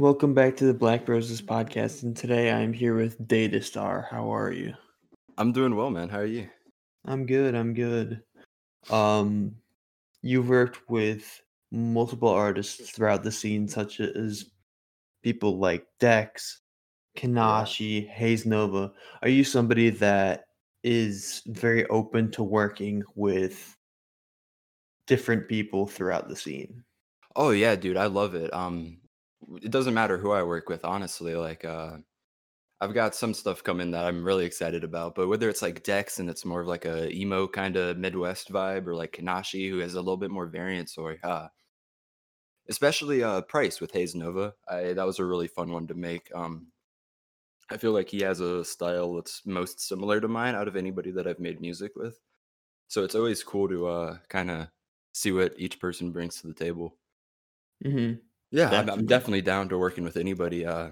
Welcome back to the Black Roses podcast, and today I'm here with Data Star. How are you? I'm doing well, man. How are you? I'm good. I'm good. Um, you've worked with multiple artists throughout the scene, such as people like Dex, Kanashi, Hayes Nova. Are you somebody that is very open to working with different people throughout the scene? Oh yeah, dude, I love it. Um, it doesn't matter who I work with, honestly. Like, uh, I've got some stuff coming that I'm really excited about, but whether it's like Dex and it's more of like a emo kind of Midwest vibe, or like Kanashi who has a little bit more variance, or uh, especially uh, Price with Hayes Nova. I that was a really fun one to make. Um, I feel like he has a style that's most similar to mine out of anybody that I've made music with. So it's always cool to uh, kind of see what each person brings to the table. Mm-hmm. Yeah, I'm, I'm Definitely. definitely down to working with anybody. Uh,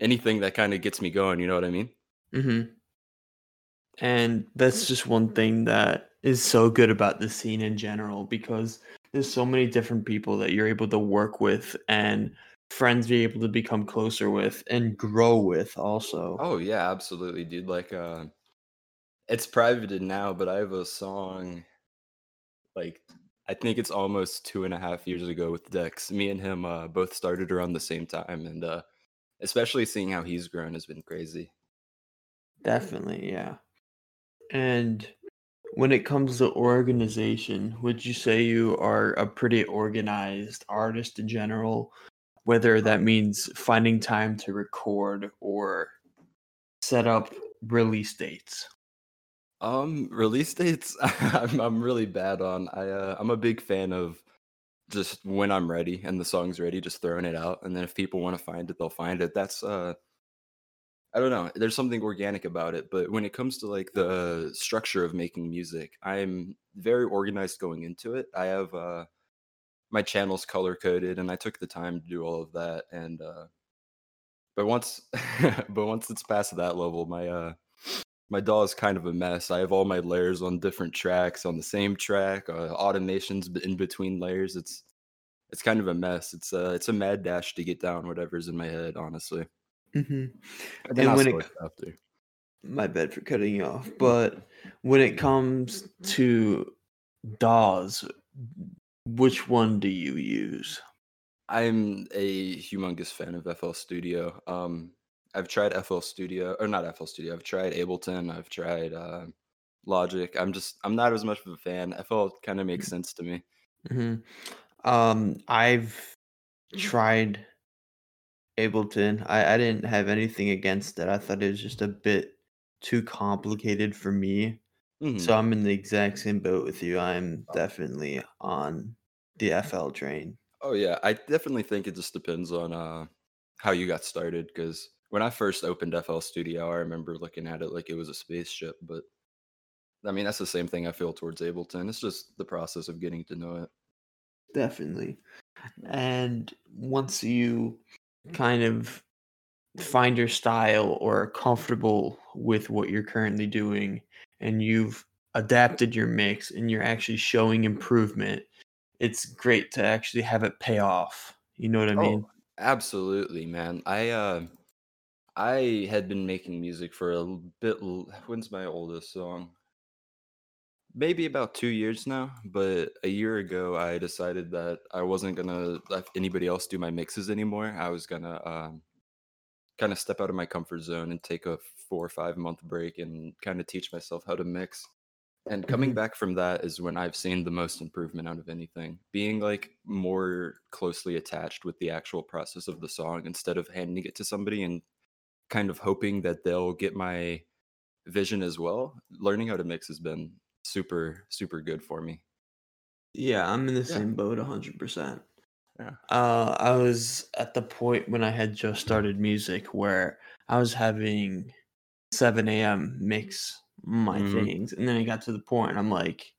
anything that kind of gets me going. You know what I mean? Mm-hmm. And that's just one thing that is so good about the scene in general because there's so many different people that you're able to work with and friends be able to become closer with and grow with also. Oh yeah, absolutely, dude. Like, uh, it's privated now, but I have a song. Like, I think it's almost two and a half years ago with Dex. Me and him uh, both started around the same time, and uh, especially seeing how he's grown has been crazy. Definitely, yeah. And when it comes to organization, would you say you are a pretty organized artist in general? Whether that means finding time to record or set up release dates. Um, release dates, I'm I'm really bad on. I uh, I'm a big fan of just when I'm ready and the song's ready, just throwing it out, and then if people want to find it, they'll find it. That's uh, I don't know. There's something organic about it, but when it comes to like the structure of making music, I'm very organized going into it. I have uh my channels color coded, and I took the time to do all of that. And uh, but once, but once it's past that level, my uh my DAW is kind of a mess. I have all my layers on different tracks on the same track, uh, automations in between layers. It's it's kind of a mess. It's uh it's a mad dash to get down whatever's in my head, honestly. hmm And And when it after. my bad for cutting you off, but when it comes to DAWs, which one do you use? I'm a humongous fan of FL Studio. Um, I've tried FL Studio, or not FL Studio. I've tried Ableton. I've tried uh, Logic. I'm just I'm not as much of a fan. FL kind of makes sense to me. hmm Um, I've tried Ableton. I, I didn't have anything against it. I thought it was just a bit too complicated for me. hmm So I'm in the exact same boat with you. I'm definitely on the FL train. Oh yeah, I definitely think it just depends on uh, how you got started. Because when I first opened FL Studio, I remember looking at it like it was a spaceship. But I mean, that's the same thing I feel towards Ableton. It's just the process of getting to know it. Definitely. And once you kind of find your style or are comfortable with what you're currently doing and you've adapted your mix and you're actually showing improvement, it's great to actually have it pay off. You know what I Oh, mean? absolutely, man. I uh, I had been making music for a bit. When's my oldest song? Maybe about two years now. But a year ago, I decided that I wasn't gonna let anybody else do my mixes anymore. I was gonna um, kind of step out of my comfort zone and take a four or five month break and kind of teach myself how to mix. And coming Mhm. back from that is when I've seen the most improvement out of anything. Being like more closely attached with the actual process of the song instead of handing it to somebody and kind of hoping that they'll get my vision as well. Learning how to mix has been super, super good for me. Yeah, I'm in the Yeah. same boat 100%. Yeah. Uh, I was at the point when I had just started music where I was having 7 a.m. mix my hmm things, and then it got to the point I'm like,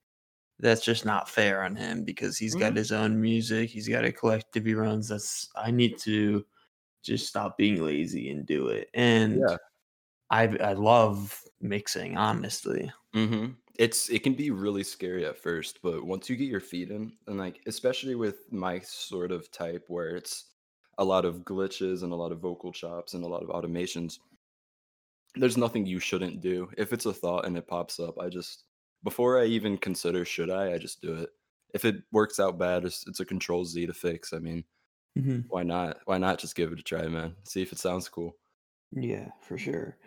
that's just not fair on him because he's got hmm his own music, he's got a collective he runs. That's I need to just stop being lazy and do it. And Yeah. I I love mixing, honestly. hmm It's it can be really scary at first, but once you get your feet in, and like especially with my sort of type where it's a lot of glitches and a lot of vocal chops and a lot of automations. There's nothing you shouldn't do. If it's a thought and it pops up, I just before I even consider should I, I just do it. If it works out bad, it's, it's a control Z to fix. I mean, Mhm. why not? Why not just give it a try, man? See if it sounds cool. Yeah, for sure.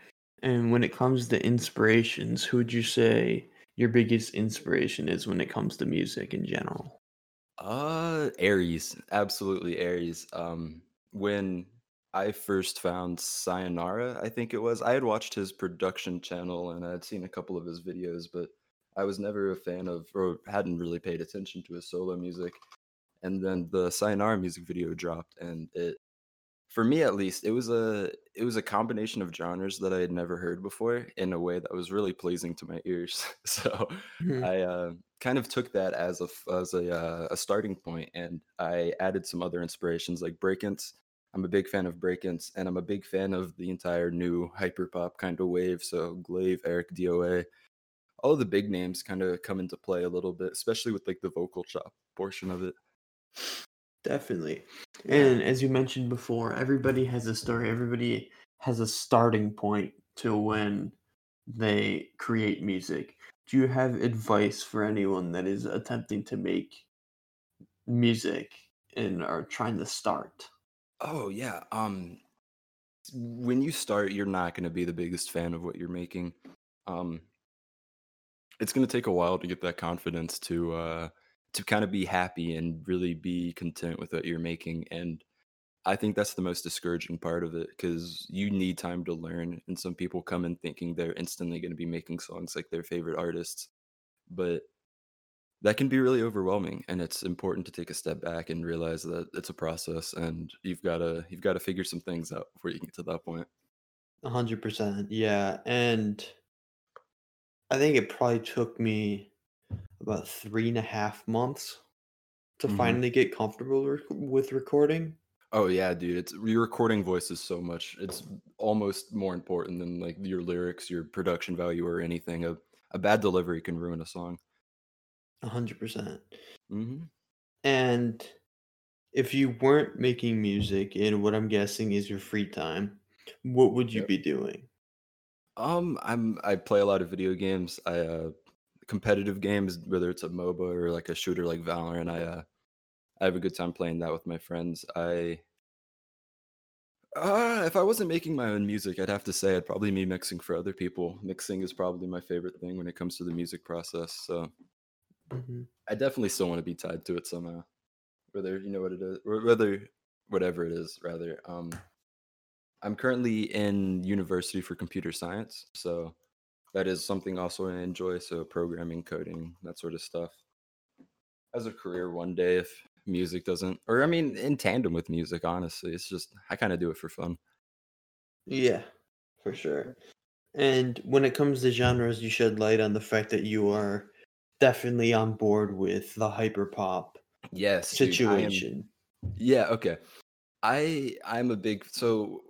And when it comes to inspirations, who would you say your biggest inspiration is when it comes to music in general? Uh, Aries, absolutely Aries. Um, when I first found Sayonara, I think it was, I had watched his production channel and I had seen a couple of his videos, but I was never a fan of, or hadn't really paid attention to his solo music. And then the Sayonara music video dropped, and it, for me at least, it was a, it was a combination of genres that I had never heard before in a way that was really pleasing to my ears. So Mhm. I uh, kind of took that as a as a uh, a starting point, and I added some other inspirations like breakins. I'm a big fan of breakins, and I'm a big fan of the entire new hyperpop kind of wave. So Glaive, Eric DOA, all the big names kind of come into play a little bit, especially with like the vocal chop portion of it. Definitely. And as you mentioned before, everybody has a story. Everybody has a starting point to when they create music. Do you have advice for anyone that is attempting to make music and are trying to start? Oh yeah. Um, when you start, you're not going to be the biggest fan of what you're making. Um, it's going to take a while to get that confidence to uh to kind of be happy and really be content with what you're making and i think that's the most discouraging part of it because you need time to learn and some people come in thinking they're instantly going to be making songs like their favorite artists but that can be really overwhelming and it's important to take a step back and realize that it's a process and you've got to you've got to figure some things out before you get to that point 100%. Yeah. And I think it probably took me about three and a half months to Mhm. finally get comfortable rec- with recording. Oh yeah, dude. It's your recording voice is so much. It's almost more important than like your lyrics, your production value, or anything. A a bad delivery can ruin a song. A 100%. hmm And if you weren't making music in what I'm guessing is your free time, what would you Yep. be doing? Um, I'm I play a lot of video games. I uh competitive games, whether it's a MOBA or like a shooter like Valorant. I uh I have a good time playing that with my friends. I uh if I wasn't making my own music, I'd have to say I'd probably be mixing for other people. Mixing is probably my favorite thing when it comes to the music process. So Mhm. I definitely still want to be tied to it somehow. Whether you know what it is, whether whatever it is, rather. Um, I'm currently in university for computer science, so that is something also I enjoy. So programming, coding, that sort of stuff. As a career, one day if music doesn't, or I mean, in tandem with music, honestly, it's just I kind of do it for fun. Yeah, for sure. And when it comes to genres, you shed light on the fact that you are definitely on board with the hyperpop Yes, dude, am. situation. Yeah, okay. I I'm a big so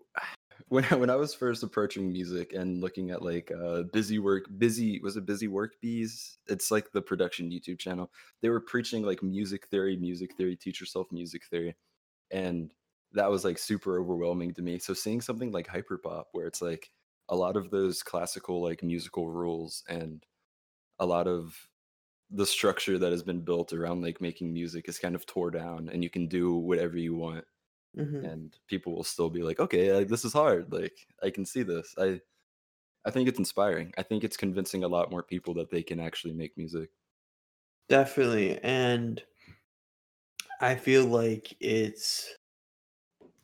when I, when I was first approaching music and looking at like uh busy work busy was it busy work bees? It's like the production YouTube channel. They were preaching like music theory music theory teach yourself music theory and that was like super overwhelming to me. So seeing something like hyperpop where it's like a lot of those classical like musical rules and a lot of the structure that has been built around like making music is kind of tore down and you can do whatever you want hmm and people will still be like okay like, this is hard like i can see this i i think it's inspiring i think it's convincing a lot more people that they can actually make music Definitely. And I feel like it's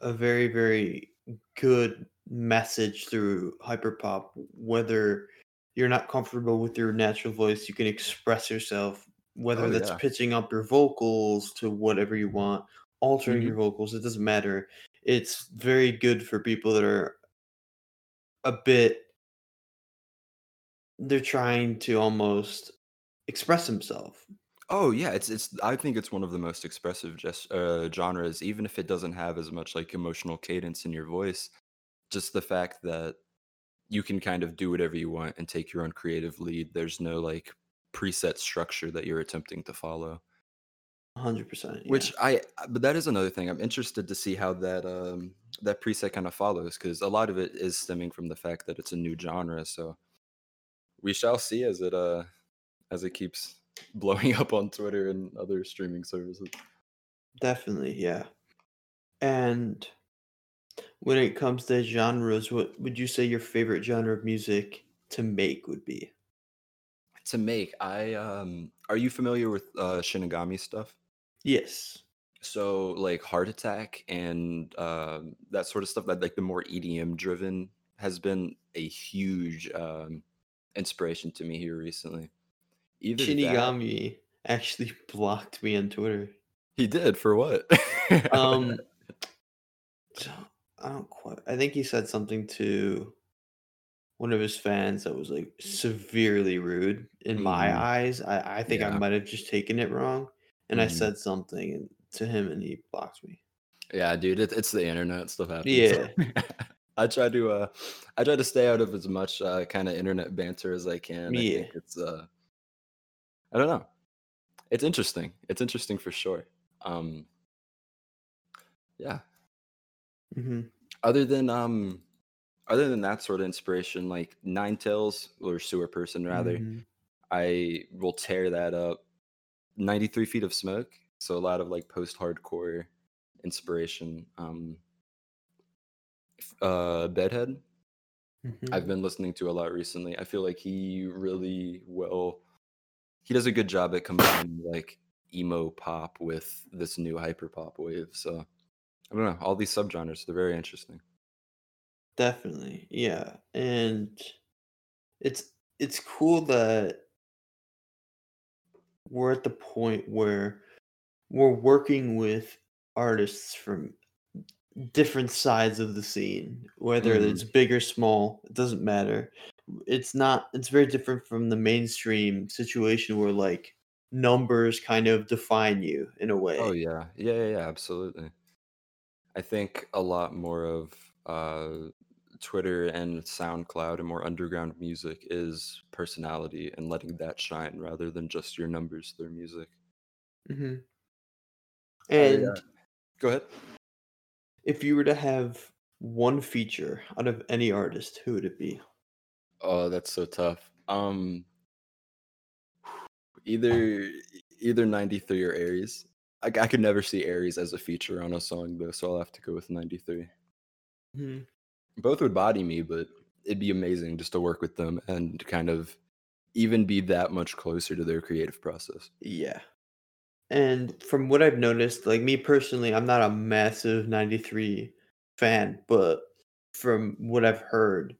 a very, very good message through hyperpop. Whether you're not comfortable with your natural voice, you can express yourself, whether oh that's yeah pitching up your vocals to whatever you want, altering hmm your vocals, it doesn't matter. It's very good for people that are a bit, they're trying to almost express themselves. oh yeah it's it's i think it's one of the most expressive just uh genres even if it doesn't have as much like emotional cadence in your voice just the fact that you can kind of do whatever you want and take your own creative lead there's no like preset structure that you're attempting to follow hundred percent. Which I, but that is another thing. I'm interested to see how that um that preset kind of follows because a lot of it is stemming from the fact that it's a new genre. So we shall see as it uh as it keeps blowing up on Twitter and other streaming services. definitely, yeah. And when it comes to genres, what would you say your favorite genre of music to make would be? To make, I um, are you familiar with uh Shinigami stuff? Yes. So like Heart Attack and um, that sort of stuff that like the more EDM driven has been a huge um, inspiration to me here recently. Either that Shinigami actually blocked me on Twitter. he did for what? Um, I don't quite. I think he said something to one of his fans that was like severely rude in my Mhm, eyes. I, I think I might have just taken it wrong, and I mhm. said something to him, and he blocked me. Yeah, dude, it, it's the internet. Stuff happens. Yeah. I try to uh, I try to stay out of as much uh, kind of internet banter as I can. I Yeah. think it's uh, I don't know. It's interesting. It's interesting for sure. Um, yeah. Mm-hmm. Other than um, other than that sort of inspiration, like Nine Tails or Sewer Person rather, hmm I will tear that up. Ninety Three Feet of Smoke. So a lot of like post-hardcore inspiration. Um, uh, Bedhead. hmm I've been listening to a lot recently. I feel like he really well he does a good job at combining like emo pop with this new hyper pop wave. So I don't know, all these subgenres, they're very interesting. Definitely, yeah, and it's it's cool that we're at the point where we're working with artists from different sides of the scene, whether Mhm. it's big or small, it doesn't matter. It's not it's very different from the mainstream situation where like numbers kind of define you in a Oh way. yeah. Yeah, yeah, yeah, absolutely. I think a lot more of uh Twitter and SoundCloud and more underground music is personality and letting that shine rather than just your numbers through music. hmm I uh, And go ahead. if you were to have one feature out of any artist, who would it be? Oh, that's so tough. Um Either either 93 or Aries. I, I could never see Aries as a feature on a song though, so I'll have to go with 93. Mhm. Both would body me, but it'd be amazing just to work with them and kind of even be that much closer to their creative process. Yeah. And from what I've noticed, like me personally, I'm not a massive 93 fan, but from what I've heard,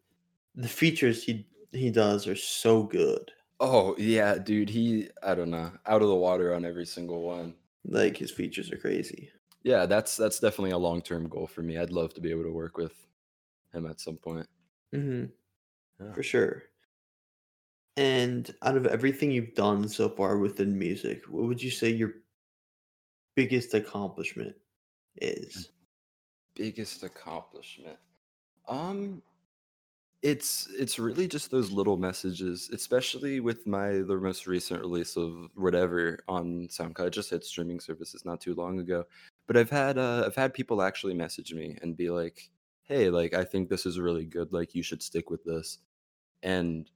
the features he he does are so good. Oh yeah, dude, he I don't know, out of the water on every single one. Like his features are crazy. Yeah, that's that's definitely a long-term goal for me. I'd love to be able to work with him at some point. hmm Yeah. For sure. And out of everything you've done so far within music, what would you say your biggest accomplishment is? Biggest accomplishment. Um It's it's really just those little messages, especially with my the most recent release of whatever on SoundCloud. I just hit streaming services not too long ago, but I've had uh, I've had people actually message me and be like, "Hey, like I think this is really good. Like you should stick with this." And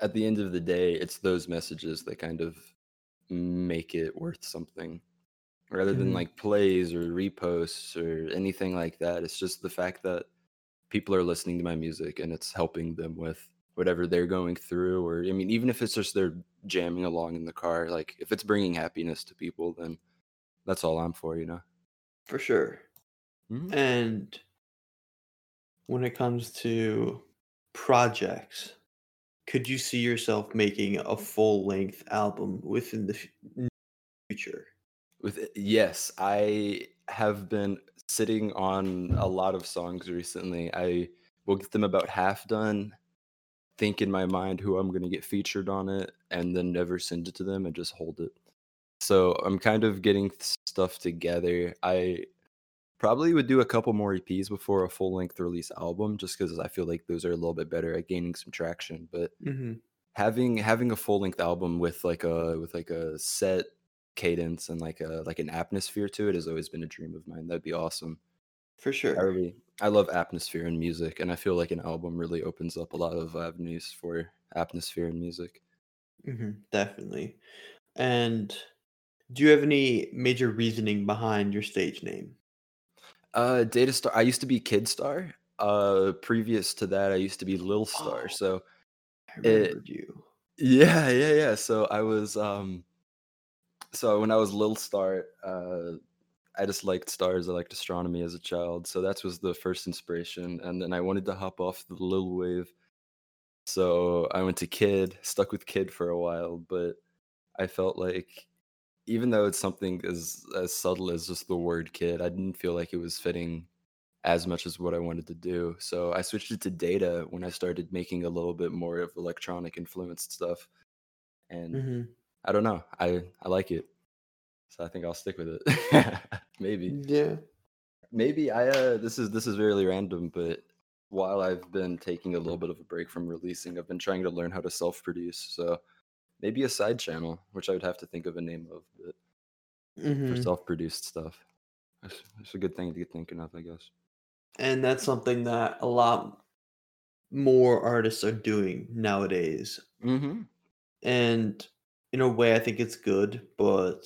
at the end of the day, it's those messages that kind of make it worth something, rather than Mhm. like plays or reposts or anything like that. It's just the fact that people are listening to my music and it's helping them with whatever they're going through or i mean even if it's just they're jamming along in the car like if it's bringing happiness to people then that's all i'm for you know For sure. Mhm. And when it comes to projects, could you see yourself making a full length album within the future? with it- yes i have been sitting on a lot of songs recently. I will get them about half done think in my mind who i'm going to get featured on it and then never send it to them and just hold it. So i'm kind of getting stuff together. I Probably would do a couple more EPs before a full length release album, just because I feel like those are a little bit better at gaining some traction. But hmm having having a full length album with like a with like a set cadence and like a like an atmosphere to it has always been a dream of mine. That'd be awesome. For I sure. really I love atmosphere in music, and I feel like an album really opens up a lot of avenues for atmosphere in music. hmm definitely. And do you have any major reasoning behind your stage name? Uh, Data Star. I used to be Kid Star. Uh, previous to that, I used to be Lil Star. Oh, So I it, remembered you. yeah, yeah, yeah. So I was um, so when I was Lil Star, uh, I just liked stars. I liked astronomy as a child. So that was the first inspiration, and then I wanted to hop off the Lil wave. So I went to Kid, stuck with Kid for a while, but I felt like even though it's something as as subtle as just the word kid, I didn't feel like it was fitting as much as what I wanted to do. So I switched it to data when I started making a little bit more of electronic influenced stuff. And hmm I don't know, I I like it. So I think I'll stick with it. Maybe. Yeah. Maybe I uh this is this is really random, but while I've been taking a little bit of a break from releasing, I've been trying to learn how to self-produce. So maybe a side channel, which I would have to think of a name of, but for hmm self-produced stuff. That's, that's a good thing to get thinking of, I guess. And that's something that a lot more artists are doing nowadays. Mm-hmm. And in a way, I think it's good, but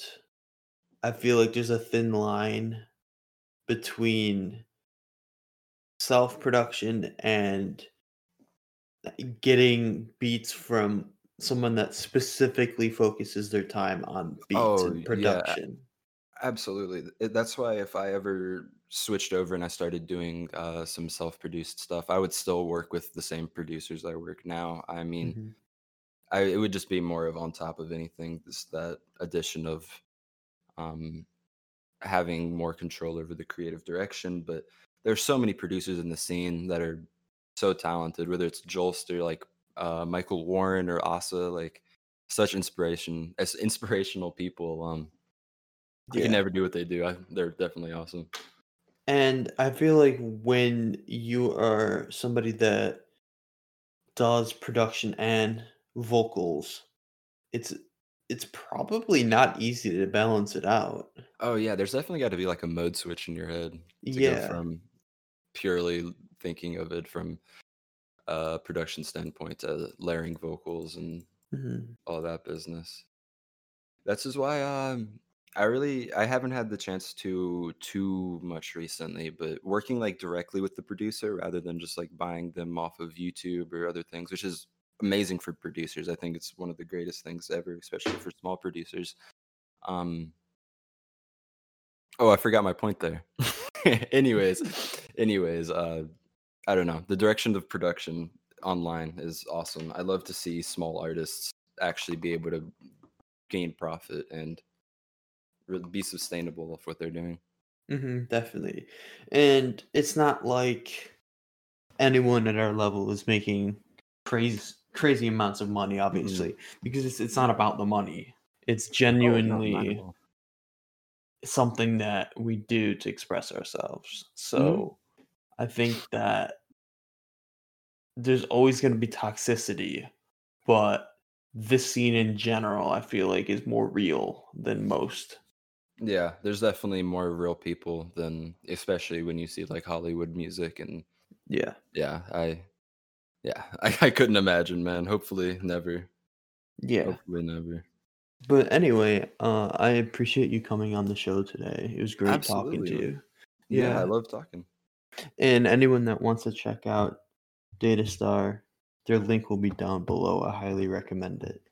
I feel like there's a thin line between self production and getting beats from someone that specifically focuses their time on beats Oh and yeah, production. absolutely. That's why if I ever switched over and I started doing uh, some self-produced stuff, I would still work with the same producers I work now. I mean, hmm I it would just be more of on top of anything, just that addition of um having more control over the creative direction. But there's so many producers in the scene that are so talented, whether it's Jolster, like uh, Michael Warren or Asa, like such inspiration as inspirational people. Um, I can never do what they do. I, they're definitely awesome. And I feel like when you are somebody that does production and vocals, it's it's probably not easy to balance it out. Oh yeah, there's definitely got to be like a mode switch in your head to go Yeah. from purely thinking of it from a production standpoint to layering vocals and Mhm. all that business. That's just why um I really I haven't had the chance to too much recently, but working like directly with the producer rather than just like buying them off of YouTube or other things, which is amazing for producers. I think it's one of the greatest things ever, especially for small producers. Um oh, I forgot my point there. anyways, anyways, uh I don't know. The direction of production online is awesome. I love to see small artists actually be able to gain profit and be sustainable of what they're doing. Mhm, definitely. And it's not like anyone at our level is making crazy crazy amounts of money, Mm-mm. obviously, because it's it's not about the money. It's Oh no, not at genuinely all. something that we do to express ourselves. hmm So I think that there's always going to be toxicity, but this scene in general, I feel like, is more real than most. Yeah, there's definitely more real people than, especially when you see like Hollywood music and Yeah. yeah, I yeah, I, I couldn't imagine, man. Hopefully, never. Yeah. Hopefully, never. But anyway, uh, I appreciate you coming on the show today. It was great talking to you. Yeah, I love talking. And anyone that wants to check out Datastar, their link will be down below. I highly recommend it.